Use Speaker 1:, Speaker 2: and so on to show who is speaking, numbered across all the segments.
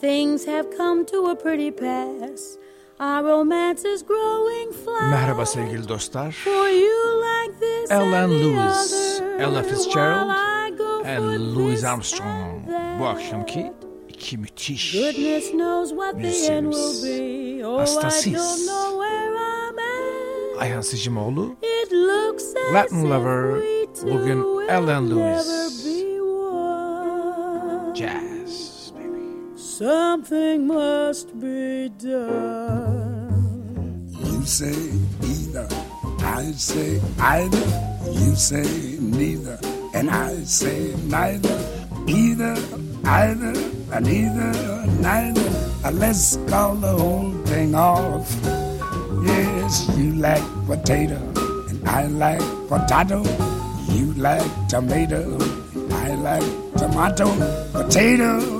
Speaker 1: Things have come to a pretty pass. Our romance is growing fast.
Speaker 2: Merhaba sevgili dostlar.
Speaker 1: For you like this
Speaker 2: Ellen
Speaker 1: and the
Speaker 2: Lewis,
Speaker 1: other,
Speaker 2: Ella Fitzgerald
Speaker 1: while I go for
Speaker 2: and Louis
Speaker 1: this
Speaker 2: Armstrong.
Speaker 1: and
Speaker 2: Bu
Speaker 1: that.
Speaker 2: akşamki iki müthiş
Speaker 1: Goodness knows what the end will
Speaker 2: müzisyenimiz.
Speaker 1: be. Oh, I
Speaker 2: Hastasıyız.
Speaker 1: don't know where I'm at.
Speaker 2: Ayhan Sicimoğlu,
Speaker 1: It looks as
Speaker 2: Latin
Speaker 1: if
Speaker 2: lover,
Speaker 1: we two
Speaker 2: bugün
Speaker 1: will
Speaker 2: Ellen Lewis.
Speaker 1: Something must be done.
Speaker 3: You say either, I say either. You say neither, and I say neither. Either, either, and either, neither. Let's call the whole thing off. Yes, you like potato, and I like potato. You like tomato, I like tomato. Potato,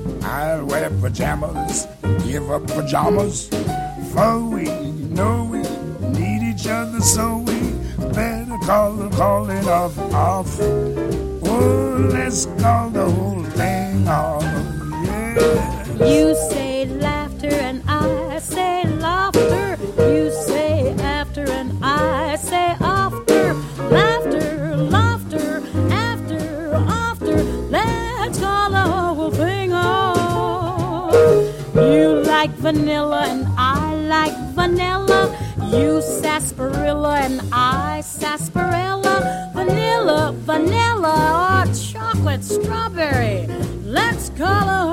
Speaker 3: I'll wear pajamas, give up pajamas. For we know we need each other, so we better call the calling off off. Oh, let's call the whole thing off. Yeah.
Speaker 1: You say vanilla and I like vanilla. You sarsaparilla and I sarsaparilla. Vanilla, vanilla, or chocolate strawberry. Let's call the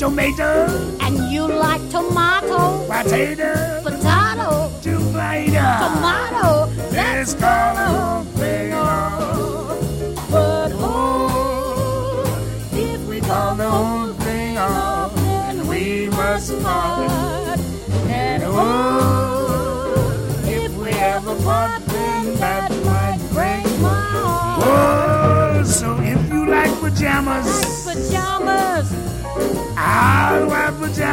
Speaker 3: tomato,
Speaker 1: and you like tomato,
Speaker 3: potato,
Speaker 1: potato,
Speaker 3: tomato.
Speaker 1: tomato.
Speaker 3: Let's call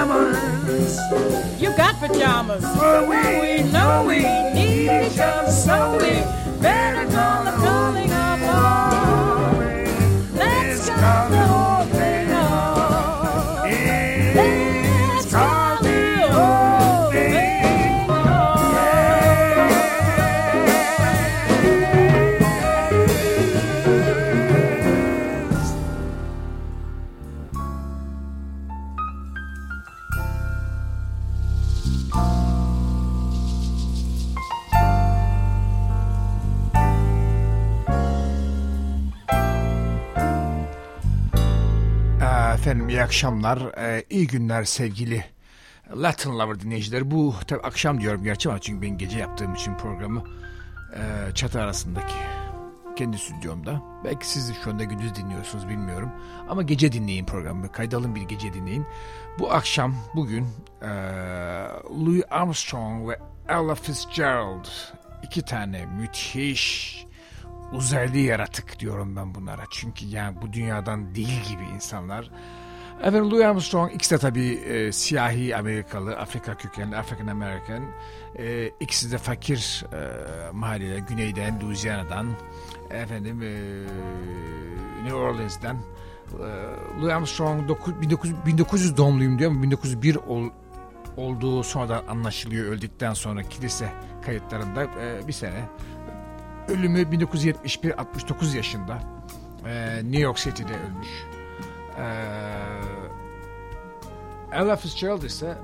Speaker 3: pajamas.
Speaker 1: you got pajamas.
Speaker 3: For we know we need each other, so we
Speaker 2: akşamlar, ee, iyi günler sevgili Latin Lover dinleyicileri. Bu tabi akşam diyorum gerçi ama çünkü ben gece yaptığım için programı ee, çatı arasındaki kendi stüdyomda. Belki siz şu anda gündüz dinliyorsunuz bilmiyorum. Ama gece dinleyin programı. Kaydalın bir gece dinleyin. Bu akşam bugün ee, Louis Armstrong ve Ella Fitzgerald iki tane müthiş uzaylı yaratık diyorum ben bunlara. Çünkü yani bu dünyadan değil gibi insanlar. Efendim Louis Armstrong ikisi de tabii e, siyahi Amerikalı, Afrika kökenli, African American. E, ikisi de fakir e, mahalleler, güneyden, Louisiana'dan, efendim e, New Orleans'dan. E, Louis Armstrong 9, 1900, 1900 doğumluyum diyor ama 1901 ol, olduğu sonradan anlaşılıyor öldükten sonra kilise kayıtlarında e, bir sene. Ölümü 1971 69 yaşında e, New York City'de ölmüş. E, Ella Fitzgerald ise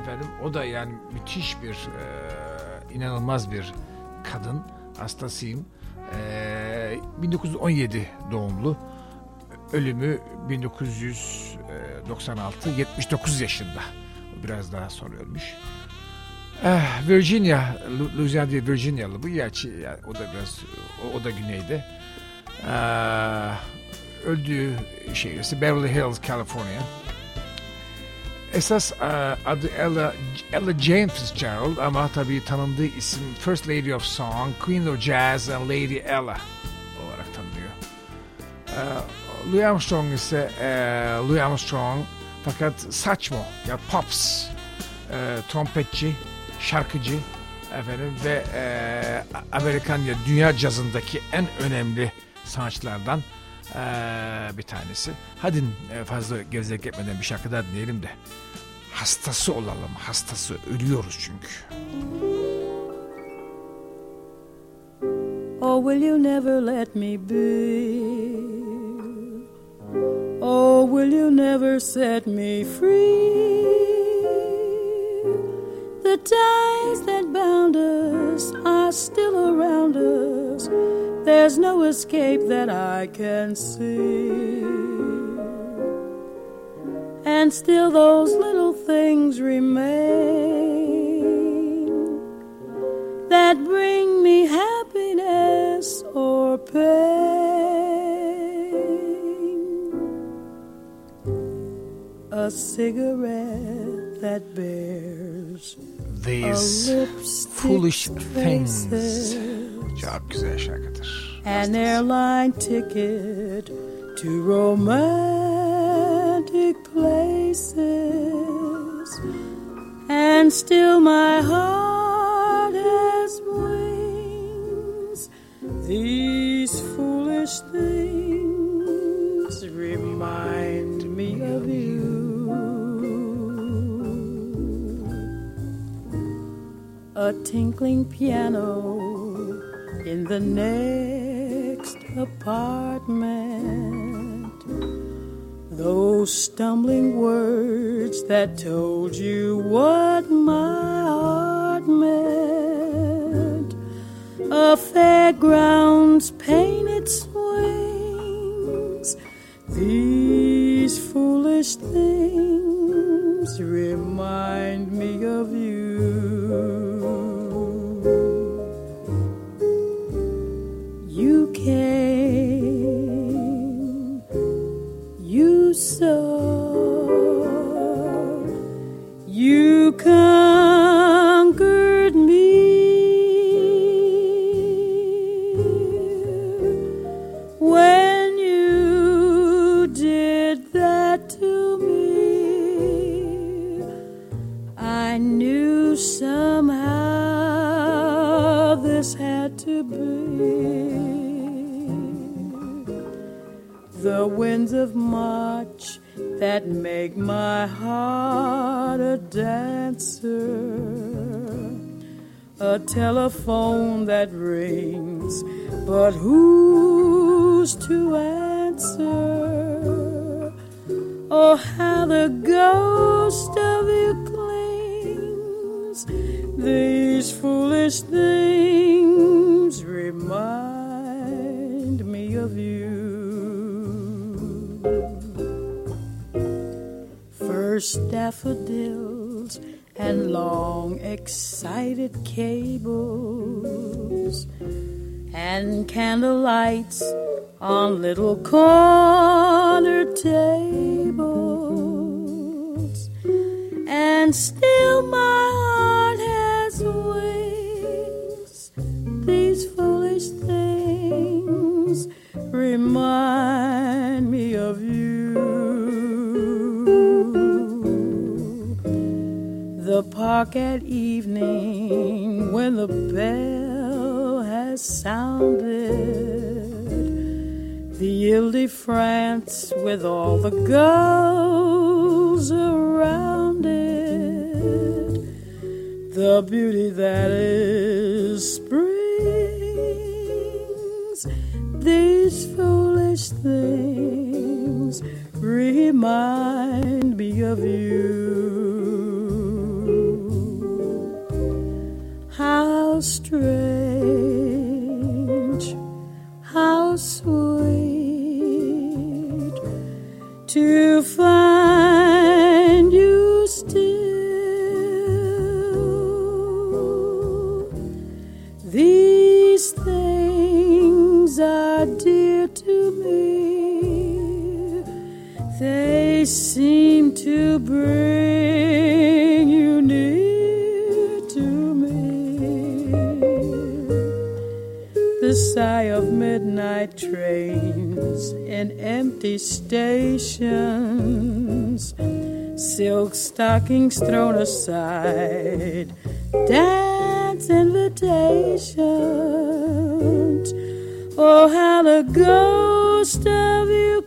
Speaker 2: efendim o da yani müthiş bir e, inanılmaz bir kadın hastasıyım. E, 1917 doğumlu. Ölümü 1996 79 yaşında. Biraz daha sonra ölmüş. Eh, Virginia, Louisiana değil Virginia'lı bu. Gerçi yani o da biraz, o, o da güneyde. Ee, öldüğü şehirsi Beverly Hills, California. Esas uh, adı Ella, Ella Jane Fitzgerald ama tabii tanındığı isim First Lady of Song, Queen of Jazz and Lady Ella olarak tanınıyor. Uh, Louis Armstrong ise uh, Louis Armstrong fakat saçmo ya pops, uh, trompetçi, şarkıcı efendim ve e, Amerikan ya dünya cazındaki en önemli sanatçılardan e, bir tanesi. Hadi e, fazla gevezek etmeden bir şarkı daha dinleyelim de hastası olalım. Hastası ölüyoruz çünkü.
Speaker 1: Oh, will you never let me be? Oh, will you never set me free? The ties that bound us are still around us. There's no escape that I can see. And still, those little things remain that bring me happiness or pain. A cigarette that bears
Speaker 2: These Foolish Things. Çok güzel şarkıdır.
Speaker 1: An airline ticket to romantic places, and still my heart A tinkling piano in the next apartment. Those stumbling words that told you what my heart meant. A fairground's painted swings. These foolish things remind me of you. To be. The winds of March that make my heart a dancer. A telephone that rings, but who's to answer? Oh, how the ghost of you clings. These foolish things remind me of you. First daffodils and long excited cables and candle lights on little corner tables and still my heart has wings these foolish things remind me of you. The park at evening when the bell has sounded. The Ile de France with all the girls around it the beauty that is spring. These foolish things remind me of you. How strange, empty stations, silk stockings thrown aside, dance invitations. Oh, how the ghost of you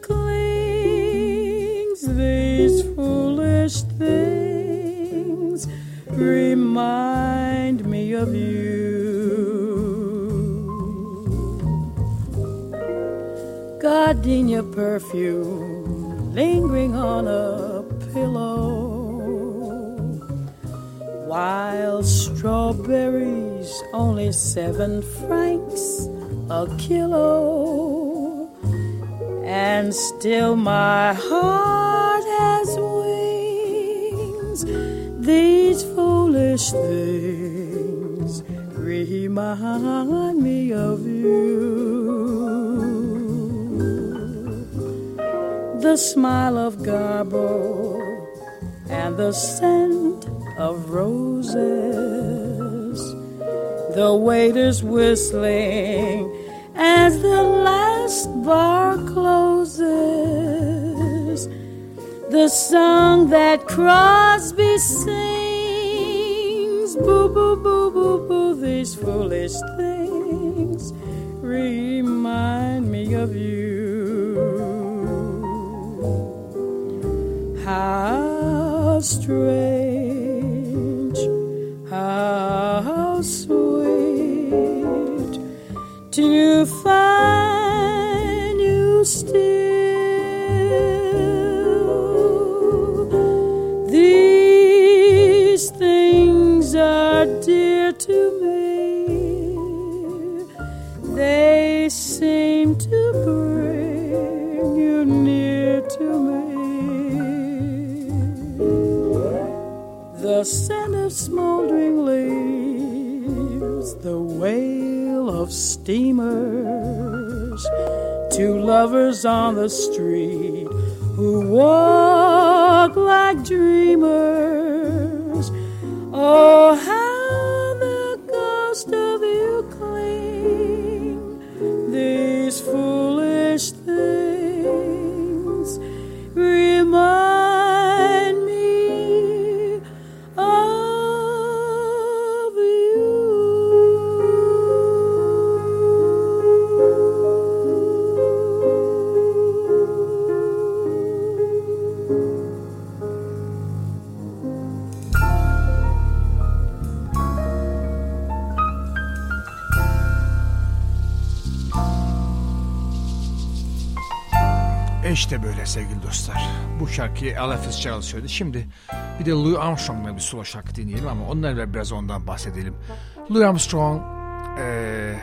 Speaker 1: Gardenia perfume lingering on a pillow. Wild strawberries, only seven francs a kilo. And still my heart has wings. These foolish things remind me of you. The smile of Garbo and the scent of roses the waiters whistling as the last bar closes. The song that Crosby sings, boo boo boo boo boo, these foolish things remind me of you. How strange, how sweet to find you still. These things are dear to me. They seem to bring The scent of smoldering leaves, the wail of steamers, two lovers on the street who walk like dreamers. Oh, how
Speaker 2: İşte böyle sevgili dostlar. Bu şarkıyı Ella Fitzgerald söyledi. Şimdi bir de Louis Armstrong'la bir solo şarkı dinleyelim ama onlarla biraz ondan bahsedelim. Louis Armstrong eee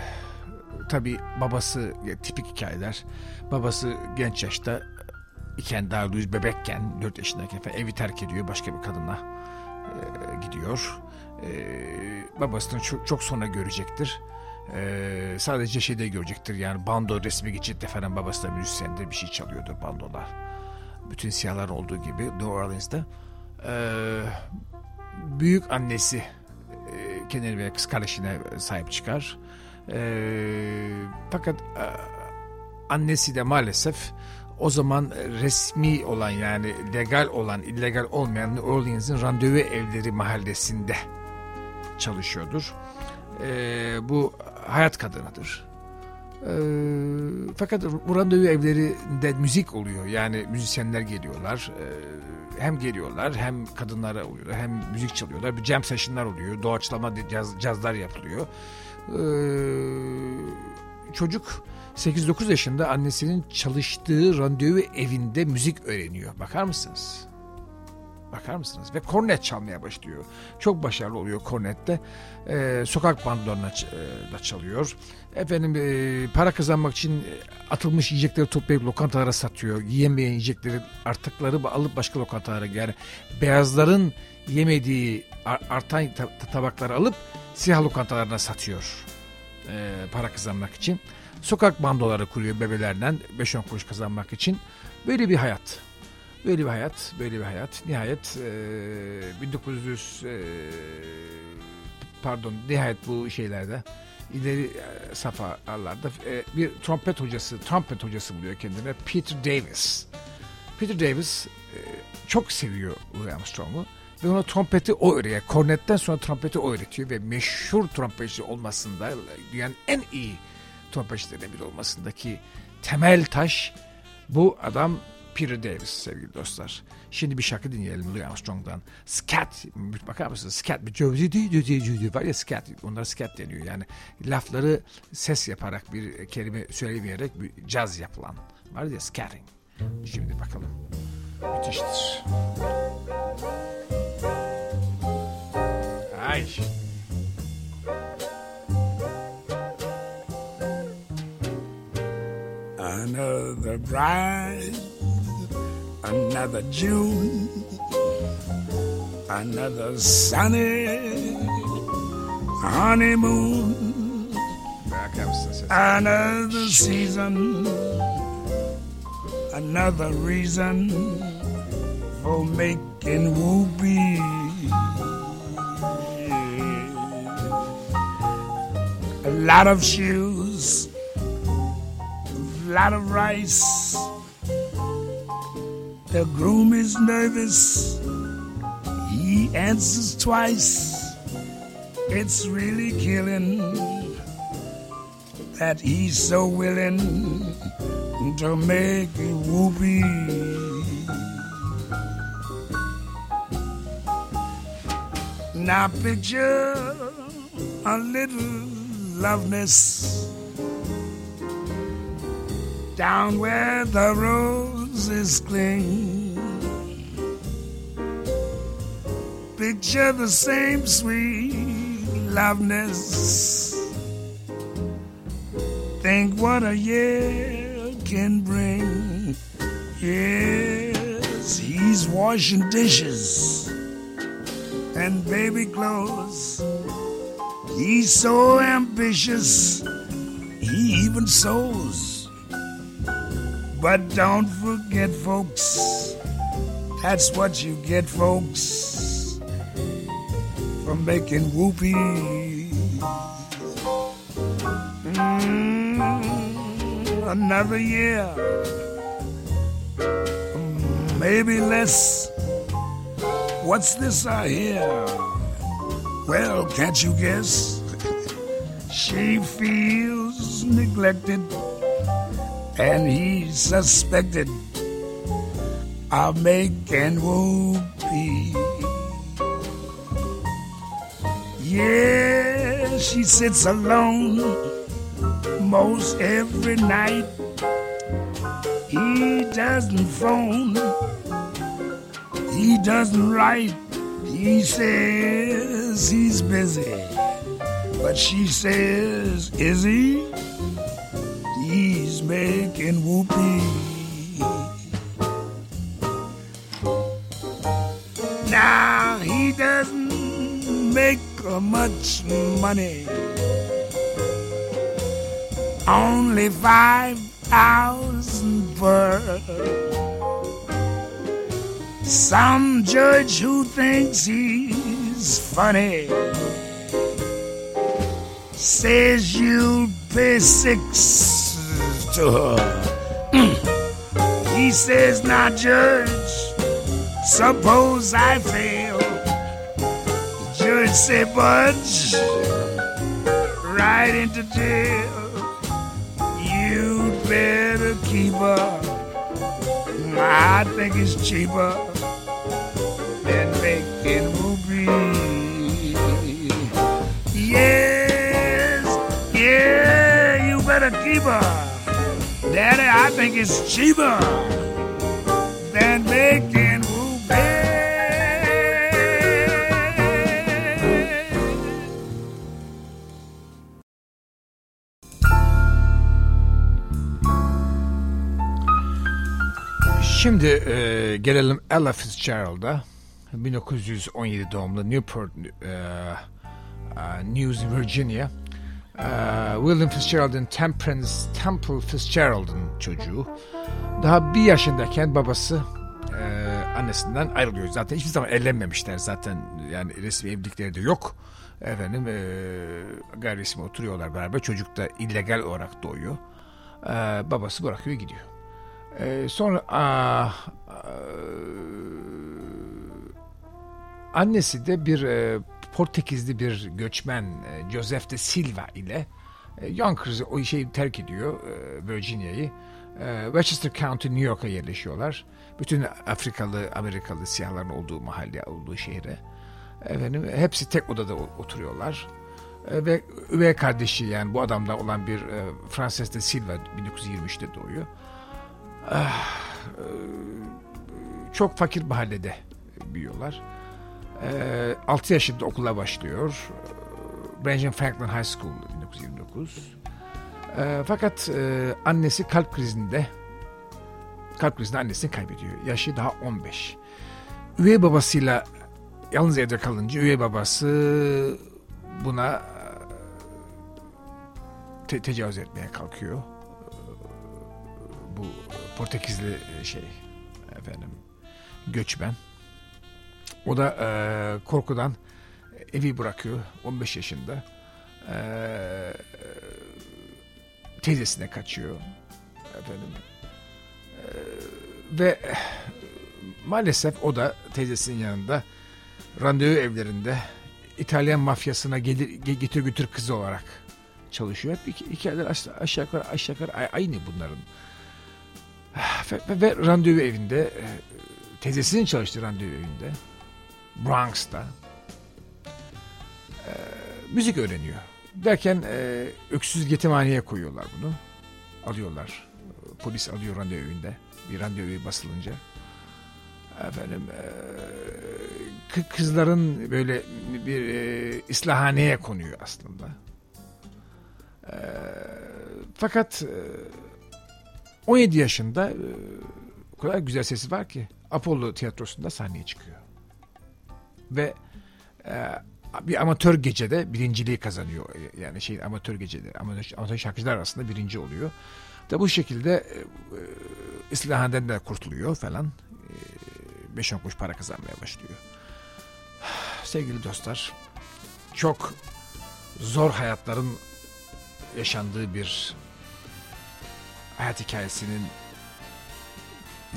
Speaker 2: tabi babası tipik hikayeler. Babası genç yaşta iken daha Louis bebekken 4 yaşındayken falan evi terk ediyor başka bir kadınla eee, gidiyor. Eee, babasını çok, çok sonra görecektir. Eee, sadece şeyde görecektir yani bando resmi geçitte falan babası da müzisyendir bir şey çalıyordu bandolar. Bütün siyahlar olduğu gibi New Orleans'da. Eee, büyük annesi e, kendine ve kız kardeşine sahip çıkar. E, fakat e, annesi de maalesef o zaman resmi olan yani legal olan illegal olmayan New Orleans'ın randevu evleri mahallesinde çalışıyordur. Ee, bu hayat kadınıdır. Ee, fakat randevu evlerinde müzik oluyor. Yani müzisyenler geliyorlar. Ee, hem geliyorlar hem kadınlara oluyor hem müzik çalıyorlar. Bir jam session'lar oluyor. Doğaçlama caz, cazlar yapılıyor. Ee, çocuk 8-9 yaşında annesinin çalıştığı randevu evinde müzik öğreniyor. Bakar mısınız? Bakar mısınız? Ve kornet çalmaya başlıyor. Çok başarılı oluyor kornette. Ee, sokak bandlarına e, da çalıyor. Efendim e, para kazanmak için atılmış yiyecekleri toplayıp lokantalara satıyor. Yiyemeyen yiyecekleri artıkları alıp başka lokantalara yani beyazların yemediği artan tabakları alıp siyah lokantalarına satıyor. E, para kazanmak için. Sokak bandoları kuruyor bebelerden 5-10 kuruş kazanmak için. Böyle bir hayat. Böyle bir hayat, böyle bir hayat. Nihayet e, 1900 e, pardon nihayet bu şeylerde ileri e, safhalarda e, bir trompet hocası, trompet hocası buluyor kendine Peter Davis. Peter Davis e, çok seviyor Louis Armstrong'u ve ona trompeti o öğretiyor. Kornetten sonra trompeti o öğretiyor ve meşhur trompetçi olmasında dünyanın en iyi trompetçilerinden biri olmasındaki temel taş bu adam Peter Davis sevgili dostlar. Şimdi bir şarkı dinleyelim Louis Armstrong'dan. Scat, bakar mısınız? Scat, var ya scat, onlara scat deniyor. Yani lafları ses yaparak bir kelime söyleyemeyerek bir caz yapılan var ya scatting. Şimdi bakalım. Müthiştir. Ay.
Speaker 3: Another bride, another June, another sunny honeymoon, another season, another reason for making whoopee. A lot of shoes. A lot of rice. The groom is nervous. He answers twice. It's really killing that he's so willing to make you whoopee. Now picture a little loveness down where the roses cling. Picture the same sweet loveness. Think what a year can bring. Yes, he's washing dishes and baby clothes. He's so ambitious, he even sews. But don't forget, folks, that's what you get, folks, from making whoopee. Mm, another year, maybe less. What's this I hear? Well, can't you guess? she feels neglected and he's suspected of making whoopee. Yeah, she sits alone most every night. He doesn't phone, he doesn't write. He says he's busy, but she says, Is he? He's making whoopee. Now he doesn't make much money, only five thousand per. Some judge who thinks he's funny says you'll pay six to her. He says, Now, Judge, suppose I fail. Judge say, Budge, right into jail. You'd better keep her. I think it's cheaper than making rubies. Yes, yeah, you better keep her. Daddy, I think it's cheaper than making.
Speaker 2: Şimdi e, gelelim Ella Fitzgerald'a. 1917 doğumlu Newport, e, e, News, Virginia. E, William Fitzgerald'ın Temperance Temple Fitzgerald'ın çocuğu. Daha bir yaşındayken babası e, annesinden ayrılıyor. Zaten hiçbir zaman evlenmemişler zaten. Yani resmi evlilikleri de yok. Efendim e, gayri resmi oturuyorlar beraber. Çocuk da illegal olarak doğuyor. E, babası bırakıyor gidiyor. Ee, sonra aa, aa, annesi de bir e, Portekizli bir göçmen e, Joseph de Silva ile e, Yonkers o şeyi terk ediyor e, Virginia'yı. E, Westchester County New York'a yerleşiyorlar. Bütün Afrikalı, Amerikalı siyahların olduğu mahalle, olduğu şehre. Efendim, hepsi tek odada oturuyorlar. E, ve üvey kardeşi yani bu adamda olan bir e, Frances de Silva 1923'te doğuyor çok fakir mahallede büyüyorlar. Ee, 6 yaşında okula başlıyor. Benjamin Franklin High School 1929. Ee, fakat e, annesi kalp krizinde kalp krizinde annesini kaybediyor. Yaşı daha 15. Üvey babasıyla yalnız evde kalınca üvey babası buna te- tecavüz etmeye kalkıyor bu Portekizli şey efendim göçmen. O da e, korkudan evi bırakıyor 15 yaşında. E, teyzesine kaçıyor efendim. E, ve maalesef o da teyzesinin yanında randevu evlerinde İtalyan mafyasına gelir, ge- getir götür kızı olarak çalışıyor. Hep hikayeler aşağı, aşağı yukarı aşağı yukarı aynı bunların. Ve, ve, ve randevu evinde e, teyzesinin çalıştığı randevu evinde Bronx'ta e, müzik öğreniyor. Derken e, öksüz yetimhaneye koyuyorlar bunu. Alıyorlar. Polis alıyor randevu evinde. Bir randevu basılınca. Efendim e, kı- kızların böyle bir e, islahaneye konuyor aslında. E, fakat e, 17 yaşında e, o kadar güzel sesi var ki Apollo tiyatrosunda sahneye çıkıyor. Ve e, bir amatör gecede birinciliği kazanıyor. Yani şey amatör gecede amatör, amatör şarkıcılar arasında birinci oluyor. Da bu şekilde e, e, İslahan'dan da kurtuluyor falan. E, beş on kuruş para kazanmaya başlıyor. Sevgili dostlar, çok zor hayatların yaşandığı bir hayat hikayesinin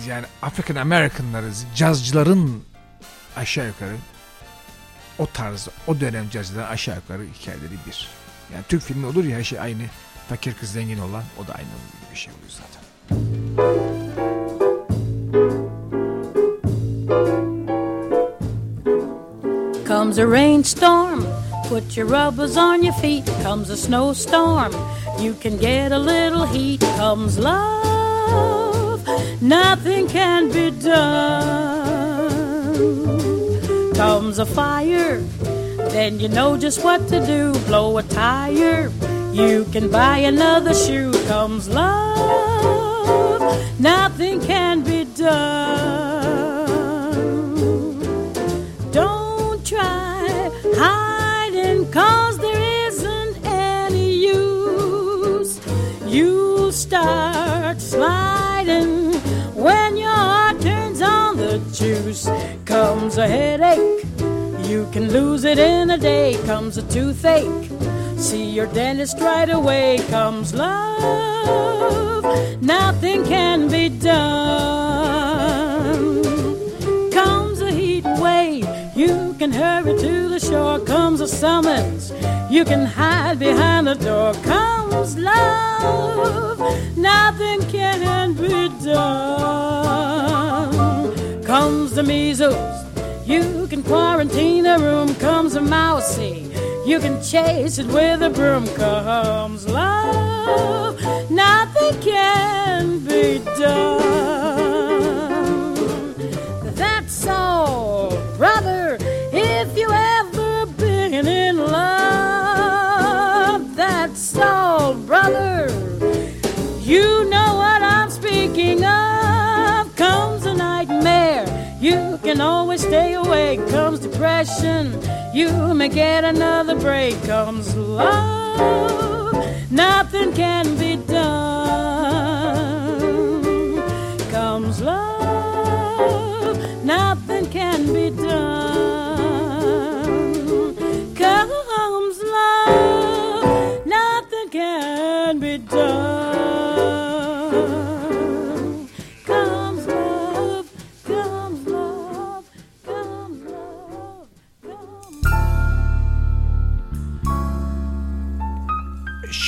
Speaker 2: yani African American'ları, cazcıların aşağı yukarı o tarz, o dönem cazcıların aşağı yukarı hikayeleri bir. Yani Türk filmi olur ya her şey aynı. Fakir kız zengin olan o da aynı bir şey oluyor zaten.
Speaker 1: Comes a rainstorm, put your rubbers on your feet. Comes a snowstorm, you can get a little heat. Comes love, nothing can be done. Comes a fire, then you know just what to do. Blow a tire, you can buy another shoe. Comes love, nothing can be done. Don't try hiding, cause there isn't any use. You'll start sliding juice. Comes a headache, you can lose it in a day. Comes a toothache, see your dentist right away. Comes love, nothing can be done. Comes a heat wave, you can hurry to the shore. Comes a summons, you can hide behind the door. Comes love, nothing can be done. Comes the measles, you can quarantine the room. Comes a mousy, you can chase it with a broom. Comes love, nothing can be done. Can always stay awake. Comes depression, you may get another break. Comes love, nothing can be done. Comes love, nothing can be done.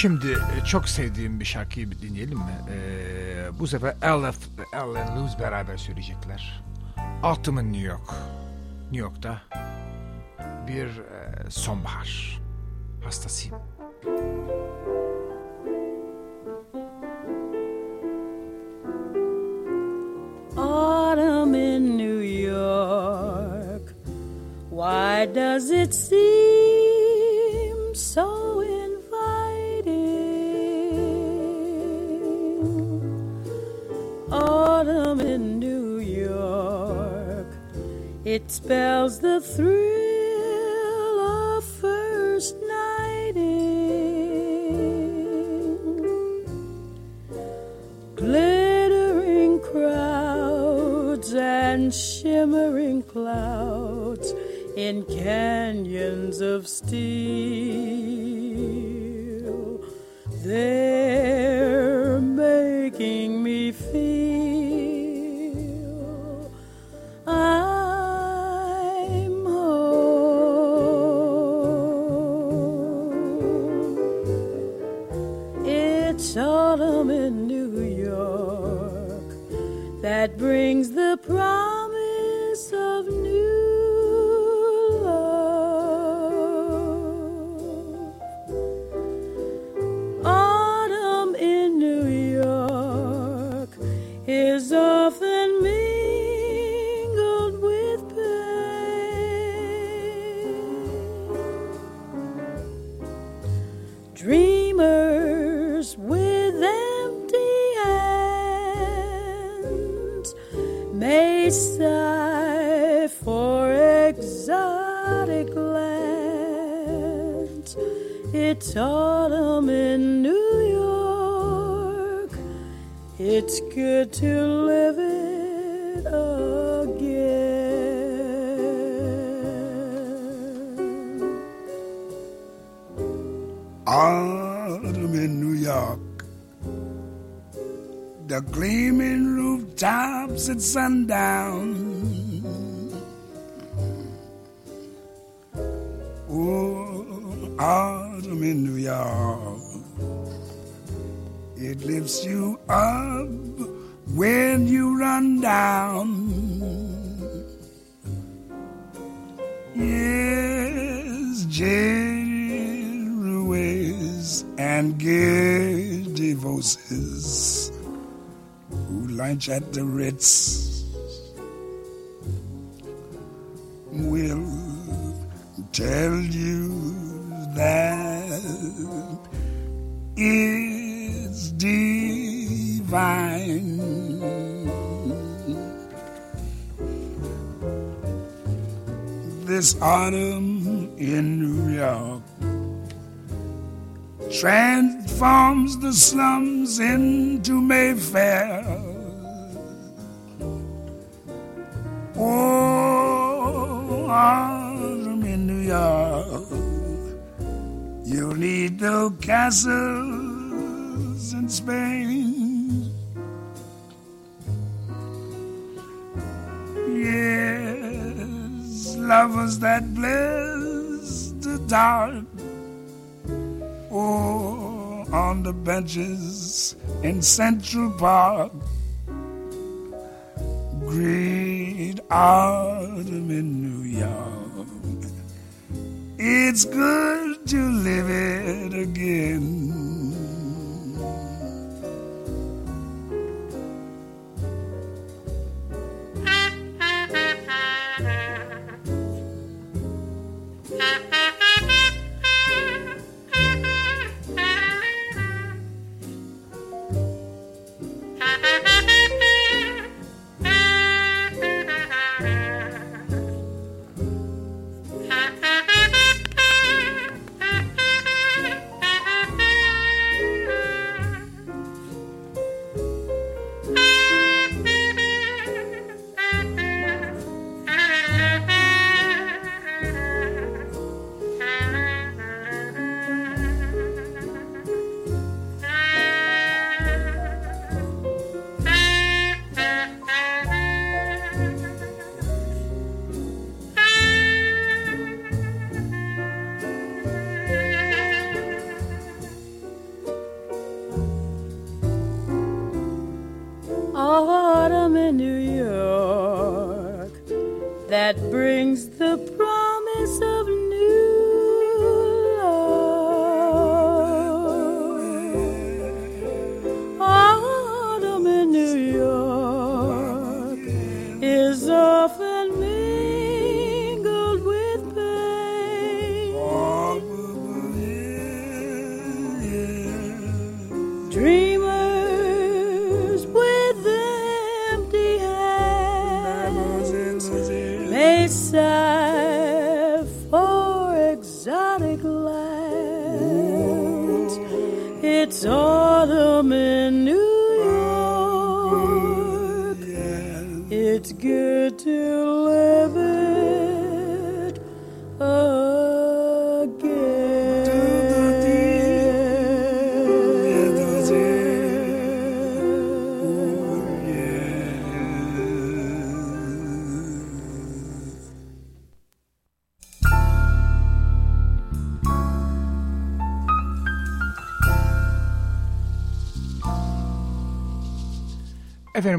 Speaker 2: Şimdi e, çok sevdiğim bir şarkıyı bir dinleyelim mi? E, bu sefer Ella, Ella Luz beraber söyleyecekler. Autumn in New York. New York'ta bir e, sonbahar hastasıyım.
Speaker 1: autumn in New York. Why does it seem It spells the thrill of first nighting glittering crowds and shimmering clouds in canyons of steel. May sigh for exotic lands. It's autumn in New York. It's good to live it again.
Speaker 3: Autumn in New York. The gleaming rooftops at sundown. At the Ritz will tell you that it's divine. This autumn in New York transforms the slums into Mayfair. Castles in Spain. Yes, lovers that bless the dark. Oh, on the benches in Central Park. Great autumn in New York. It's good to live it again.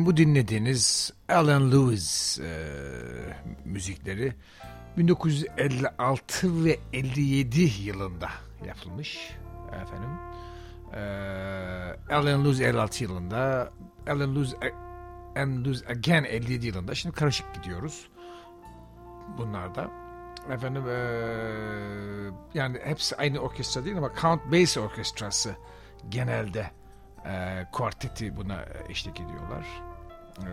Speaker 2: Bu dinlediğiniz Alan Lewis e, müzikleri 1956 ve 57 yılında yapılmış efendim. E, Alan Lewis 56 yılında, Alan Lewis, Alan Lewis Again 57 yılında. Şimdi karışık gidiyoruz bunlarda. Efendim e, yani hepsi aynı orkestra değil ama Count Basie Orkestrası genelde e, kuarteti buna eşlik ediyorlar. E,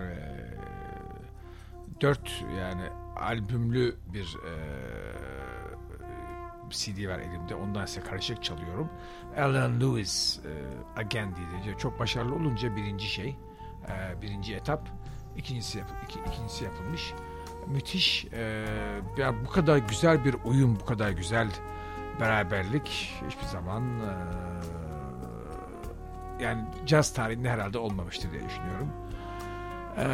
Speaker 2: dört yani albümlü bir e, CD var elimde. Ondan size karışık çalıyorum. Alan Lewis e, Again diye çok başarılı olunca birinci şey, e, birinci etap, ikincisi yap, iki, ikincisi yapılmış. Müthiş. E, ya bu kadar güzel bir uyum, bu kadar güzel beraberlik hiçbir zaman e, yani caz tarihinde herhalde olmamıştır diye düşünüyorum. Ee,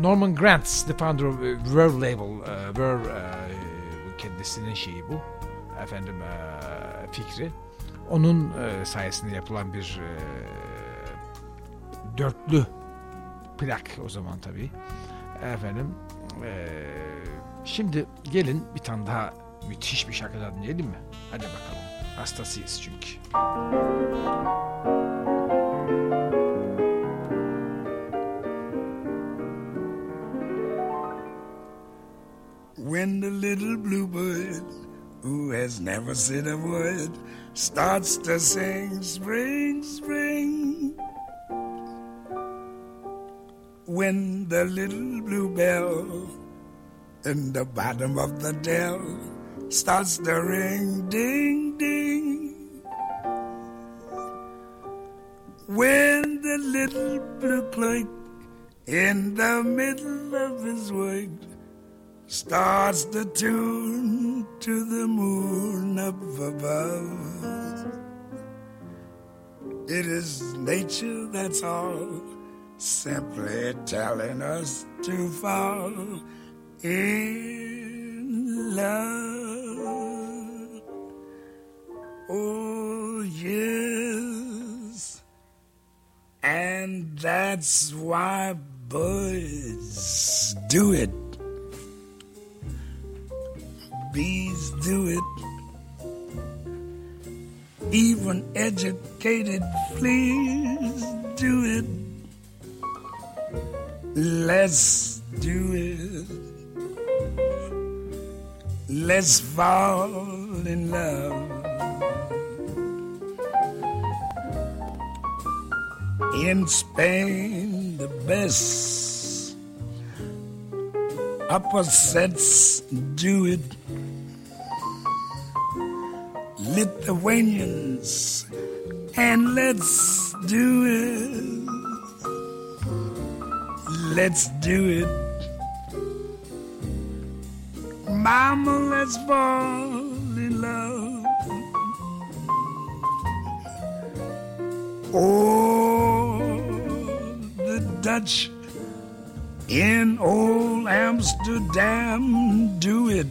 Speaker 2: Norman Granz, the founder of uh, Verve Label, uh, Verve uh, kendisinin şeyi bu, efendim fikri. Onun sayesinde yapılan bir dörtlü plak o zaman tabii. Efendim, şimdi gelin bir tane daha müthiş bir şarkıdan dinleyelim mi? Hadi bakalım. Hastasıyız çünkü.
Speaker 3: When the little bluebird, who has never said a word, starts to sing spring, spring. When the little bluebell in the bottom of the dell starts to ring, ding, ding. When the little blue clerk in the middle of his work starts to tune to the moon up above. It is nature that's all, simply telling us to fall in love. Oh, yes. And that's why birds do it. Bees do it. Even educated fleas do it. Let's do it. Let's fall in love. In Spain, the best sets do it. Lithuanians, and let's do it. Let's do it. Mama, let's fall in love. Oh, the Dutch in old Amsterdam do it.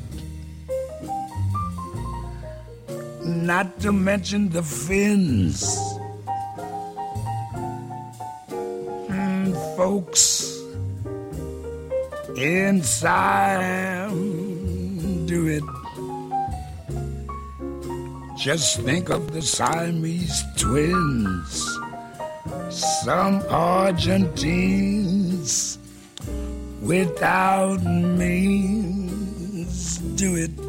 Speaker 3: Not to mention the fins. Mm, folks in Siam do it. Just think of the Siamese twins. Some Argentines without means do it.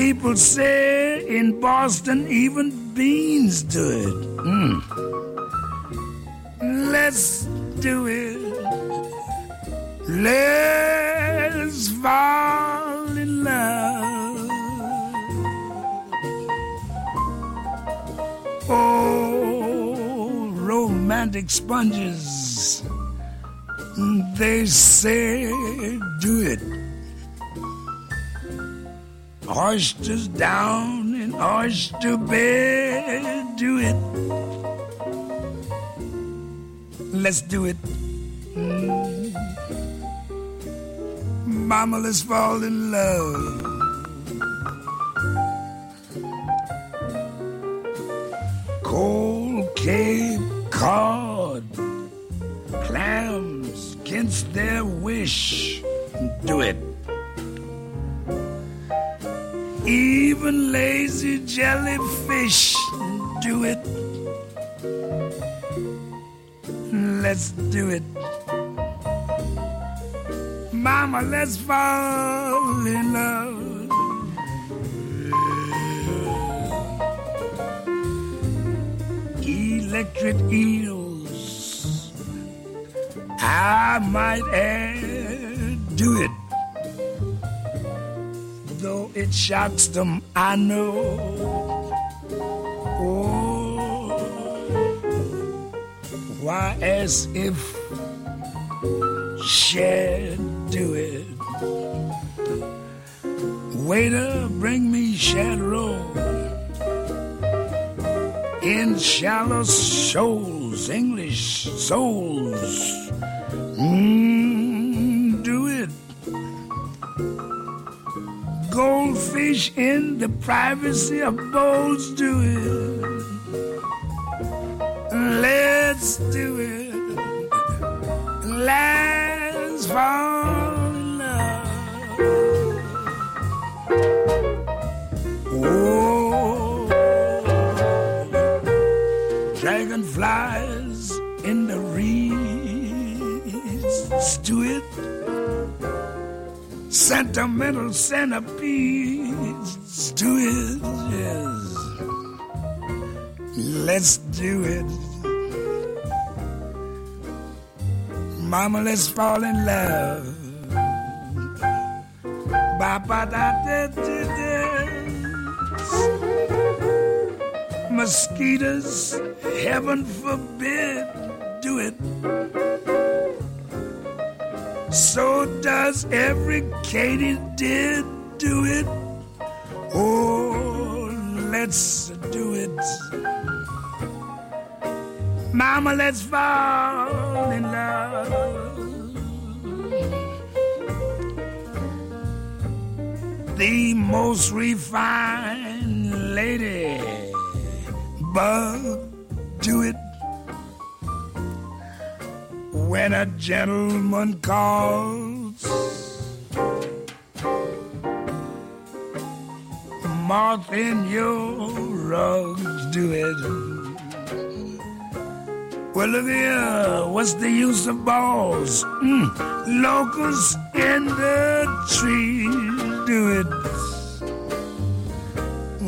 Speaker 3: People say in Boston even beans do it. Mm. Let's do it. Let's fall in love. Oh, romantic sponges. They say do it. Oysters down in oyster bed, do it. Let's do it. Mm. Mama, let's fall in love. Cold Cape Cod, clams against their wish, do it. Even lazy jellyfish, do it. Let's do it. Mama, let's fall in love. Electric eels, I might add, do it. It shocks them, I know. Oh, why, as if shed do it. Waiter, bring me shad roll in shallow shoals, English souls. Mm, Goldfish in the privacy of bowls, do it. Let's do it. Let's fall in love. Oh, dragonflies in the reeds, do it. Sentimental centipedes, do it, yes. Let's do it. Mama, let's fall in love. Ba da da da da. Mosquitoes, heaven forbid, do it. So does every katydid do it. Oh, let's do it. Mama, let's fall in love. The most refined lady, but do it. When a gentleman calls Moth in your rugs, do it. Well, look here, what's the use of balls? Mm, locusts in the trees do it.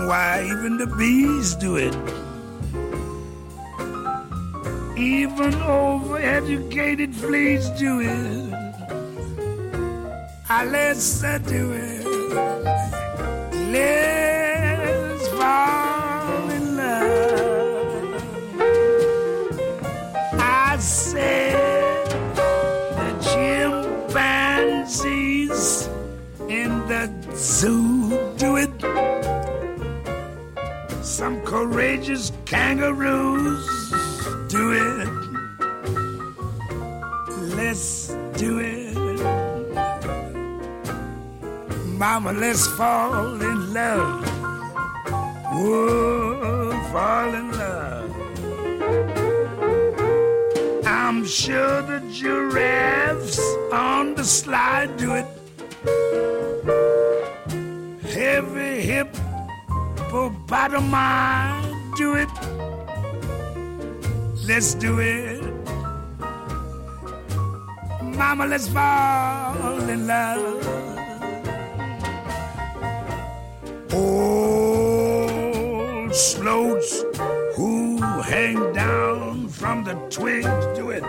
Speaker 3: Why, even the bees do it. Even overeducated fleas do it. I let's do it. Let's courageous kangaroos do it. Let's do it. Mama, let's fall in love. Whoa, fall in love. I'm sure the giraffes on the slide do it. Heavy hippopotami do it. Let's do it. Mama, let's fall in love. Old sloats who hang down from the twigs do it.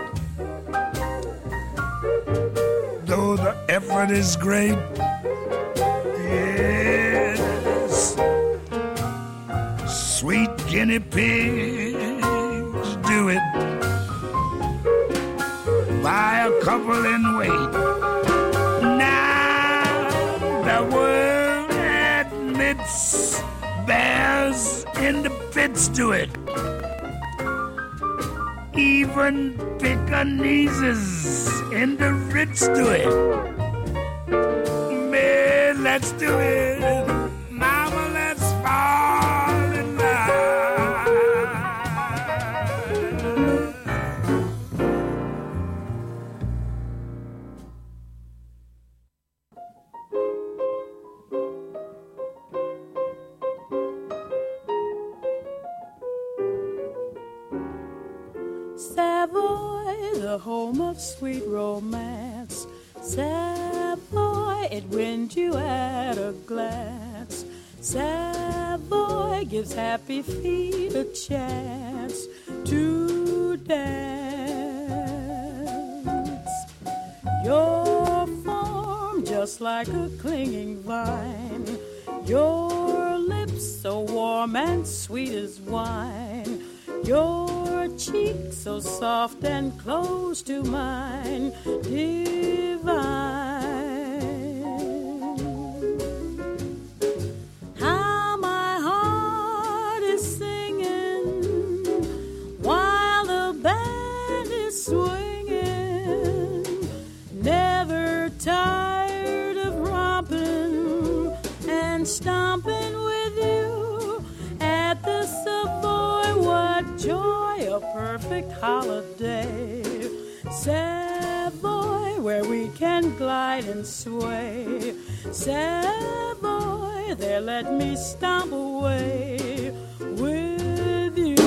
Speaker 3: Though the effort is great, Sweet guinea pigs do it. Buy a couple and wait. Now the world admits bears in the pits do it. Even Pekingese in the ritz do it. Man, let's do it.
Speaker 1: Gives happy feet a chance to dance. Your form just like a clinging vine. Your lips so warm and sweet as wine. Your cheek so soft and close to mine. Divine. perfect holiday. Savoy, where we can glide and sway. Savoy, there let me stomp away with you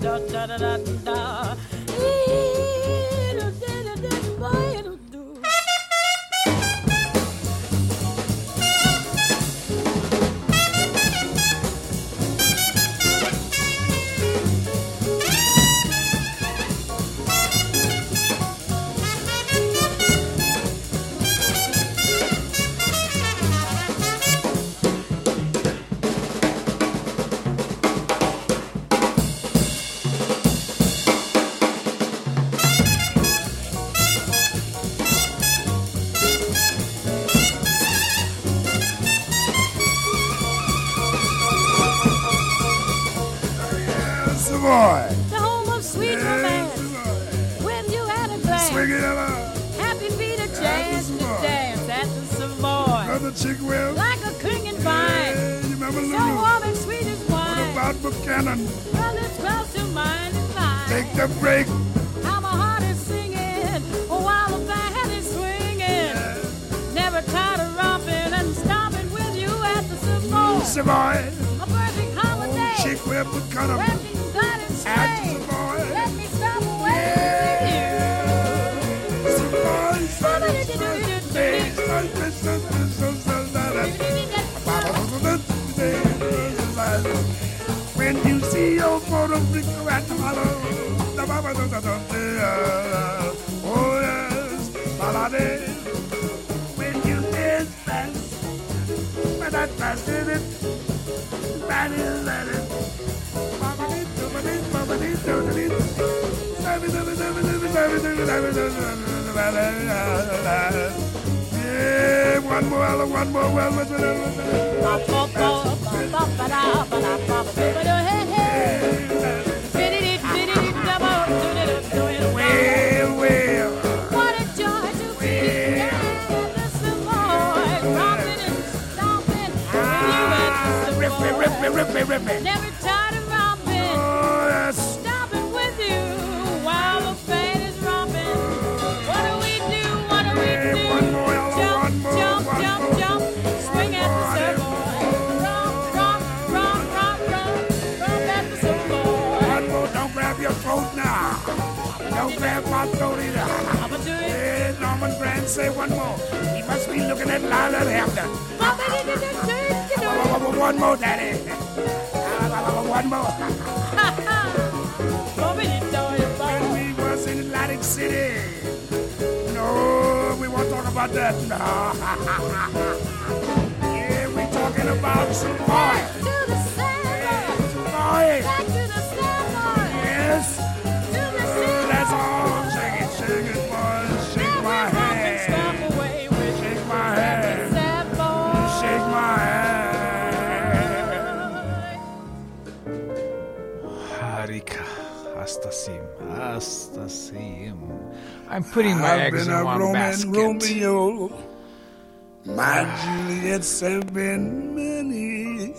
Speaker 1: da da da da da romping and stomping with you at the Savoy.
Speaker 3: Savoy.
Speaker 1: A perfect holiday.
Speaker 3: Chick will Buchanan.
Speaker 1: Wrapped in
Speaker 3: At the Savoy.
Speaker 1: Let me stop away
Speaker 3: Savoy. When you see your photo flicker at the hollow, oh yes, balade. When you dance fast, but fast in it, that is that it. Yeah, one more, one more, well, well, rip,
Speaker 1: Savoy.
Speaker 3: rip, rip.
Speaker 1: Never tired of romping,
Speaker 3: Oh, yes.
Speaker 1: stomping with you while the band is romping. What do we do? What do we
Speaker 3: Hey,
Speaker 1: do?
Speaker 3: one more, Ella,
Speaker 1: jump,
Speaker 3: one more,
Speaker 1: jump,
Speaker 3: one
Speaker 1: jump,
Speaker 3: more.
Speaker 1: jump, swing at the Savoy. Romp, romp, romp, romp, romp, romp at the Savoy.
Speaker 3: One more, don't grab your throat now. Don't grab my throat either.
Speaker 1: I'ma do it.
Speaker 3: Hey, Norman Granz, say one more. He must be looking at Lila Hampton. One more, Daddy. One more. When we was in Atlantic City. No, we won't talk about that. No. yeah, we talking about some boy.
Speaker 2: Hastasıyım. Hastasıyım. I'm putting my
Speaker 3: I've
Speaker 2: eggs
Speaker 3: been
Speaker 2: in
Speaker 3: a
Speaker 2: one
Speaker 3: Roman
Speaker 2: basket.
Speaker 3: Romeo. My Juliets have been many.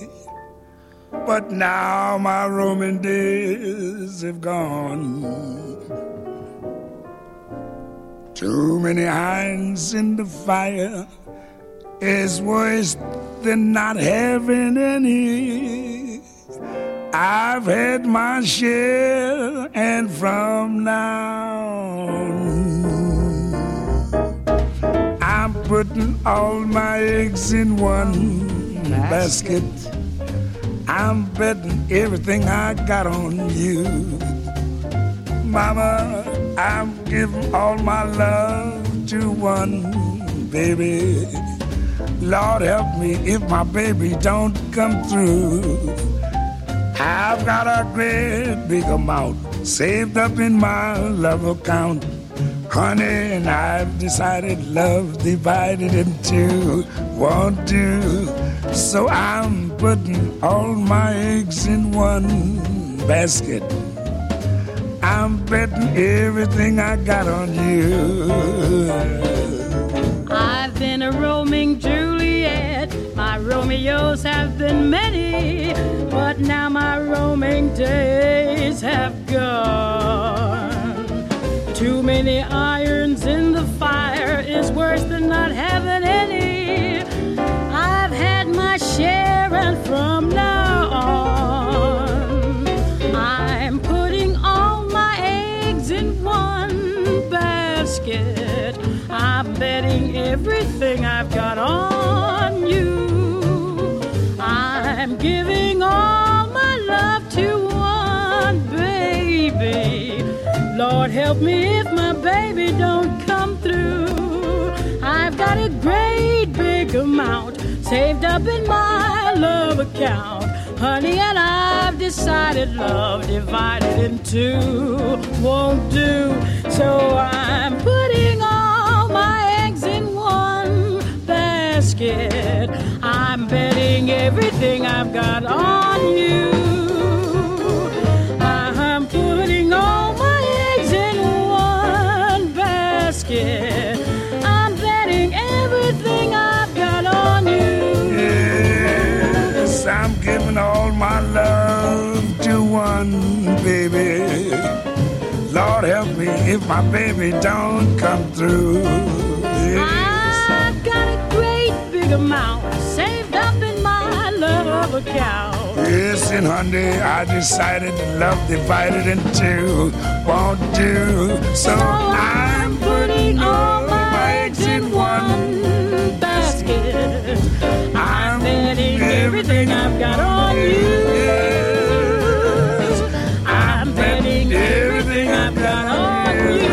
Speaker 3: But now my Roman days have gone. Too many irons in the fire is worse than not having any. I've had my share, and from now on, I'm putting all my eggs in one basket. I'm betting everything I got on you. Mama, I'm giving all my love to one baby. Lord help me if my baby don't come through. I've got a great big amount saved up in my love account. Honey, and I've decided love divided in two won't do. So I'm putting all my eggs in one basket. I'm betting everything I got on you.
Speaker 1: I've been a roaming Juliet. Romeos have been many, but now my roaming days have gone. Too many irons in the fire is worse than not having any. I've had my share, and from now on, I'm putting all my eggs in one basket. I'm betting everything I've got on giving all my love to one baby. Lord help me if my baby don't come through. I've got a great big amount saved up in my love account. Honey, and I've decided love divided in two won't do. So I'm putting all my eggs in one basket. I'm betting everything I've got on you. I'm putting all my eggs in one basket. I'm betting everything I've got on you. Yes,
Speaker 3: I'm giving all my love to one baby. Lord help me if my baby don't come through. Yes.
Speaker 1: I've got a great big amount love account.
Speaker 3: Yes, and honey, I decided love divided in two won't do. So I'm putting all my eggs in one
Speaker 1: basket. I'm betting everything I've got on you.
Speaker 3: Yes,
Speaker 1: I'm betting everything I've got on you.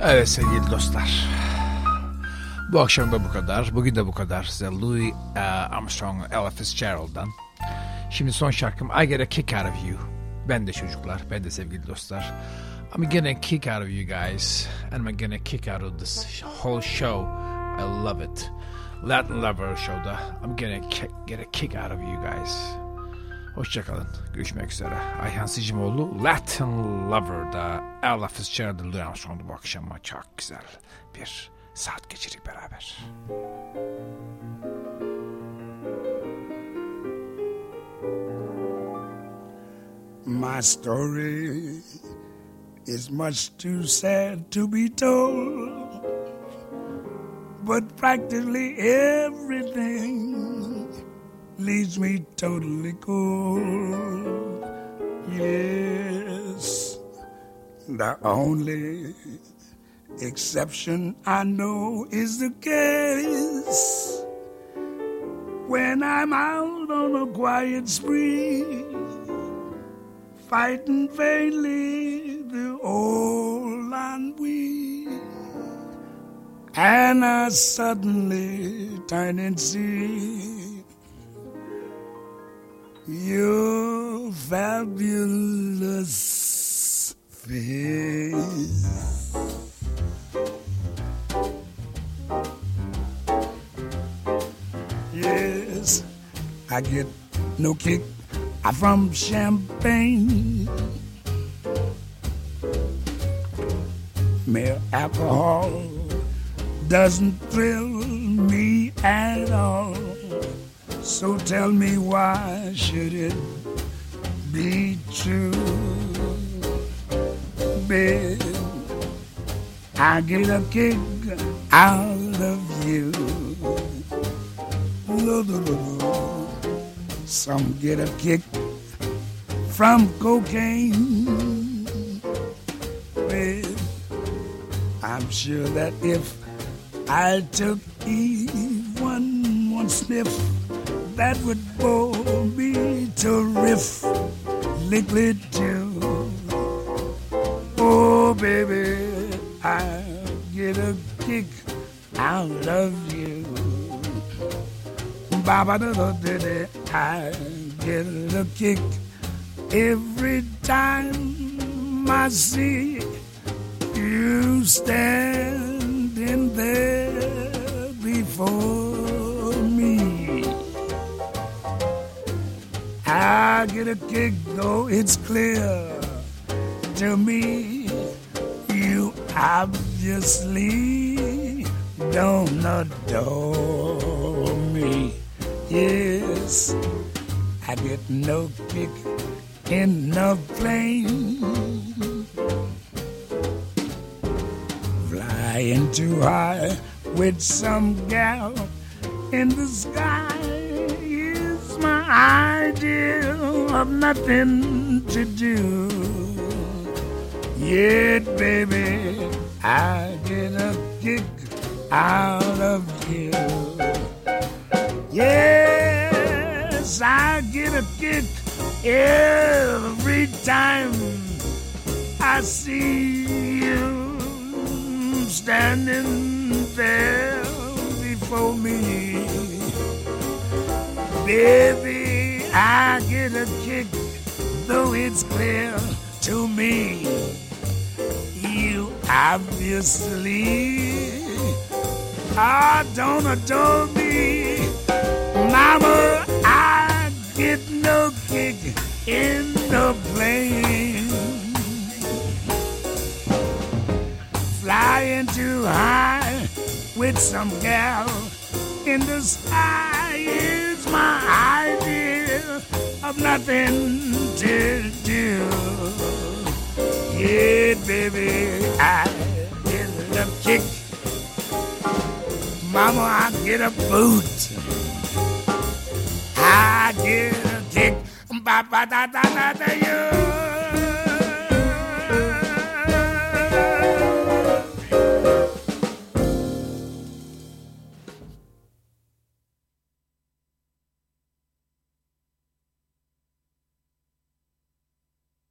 Speaker 2: Evet sevgili dostlar. Bu akşam da bu kadar. Bugün de bu kadar. Size Louis uh, Armstrong, Ella Fitzgerald'dan. Şimdi son şarkım I Get a Kick Out of You. Ben de çocuklar, ben de sevgili dostlar. I'm gonna kick out of you guys. And I'm gonna kick out of this whole show. I love it. Latin Lover Show'da I'm gonna get a kick out of you guys. Hoşçakalın. Görüşmek üzere. Ayhan Sicimoğlu Latin Lover'da Ella Fitzgerald Louis Armstrong'da bu akşam çok güzel bir saat beraber.
Speaker 3: My story is much too sad to be told, but practically everything leaves me totally cold. Yes, the only exception I know is the case when I'm out on a quiet spree fighting vainly the old ennui. And I suddenly turn and see your fabulous face. I get no kick from champagne. Mere alcohol doesn't thrill me at all. So tell me why should it be true? Babe, I get a kick out of you. Some get a kick from cocaine. Well, I'm sure that if I took even one sniff, that would bore me to riff liquid too. Oh, baby, I get a kick out of you. Baba da da da da. I get a kick. Every time I see the plane. Flying too high with some gal in the sky is my idea of nothing to do. Yet, baby, I get a kick out of you. Yes, I get a kick every time I see you standing there before me. Baby, I get a kick, though it's clear to me. You obviously I don't adore me. Mama, I get no in the plane. Flying too high with some gal in the sky is my idea of nothing to do. Yeah, baby, I get a kick. Mama, I get a boot. I get a kick. Ba ba da da da da you.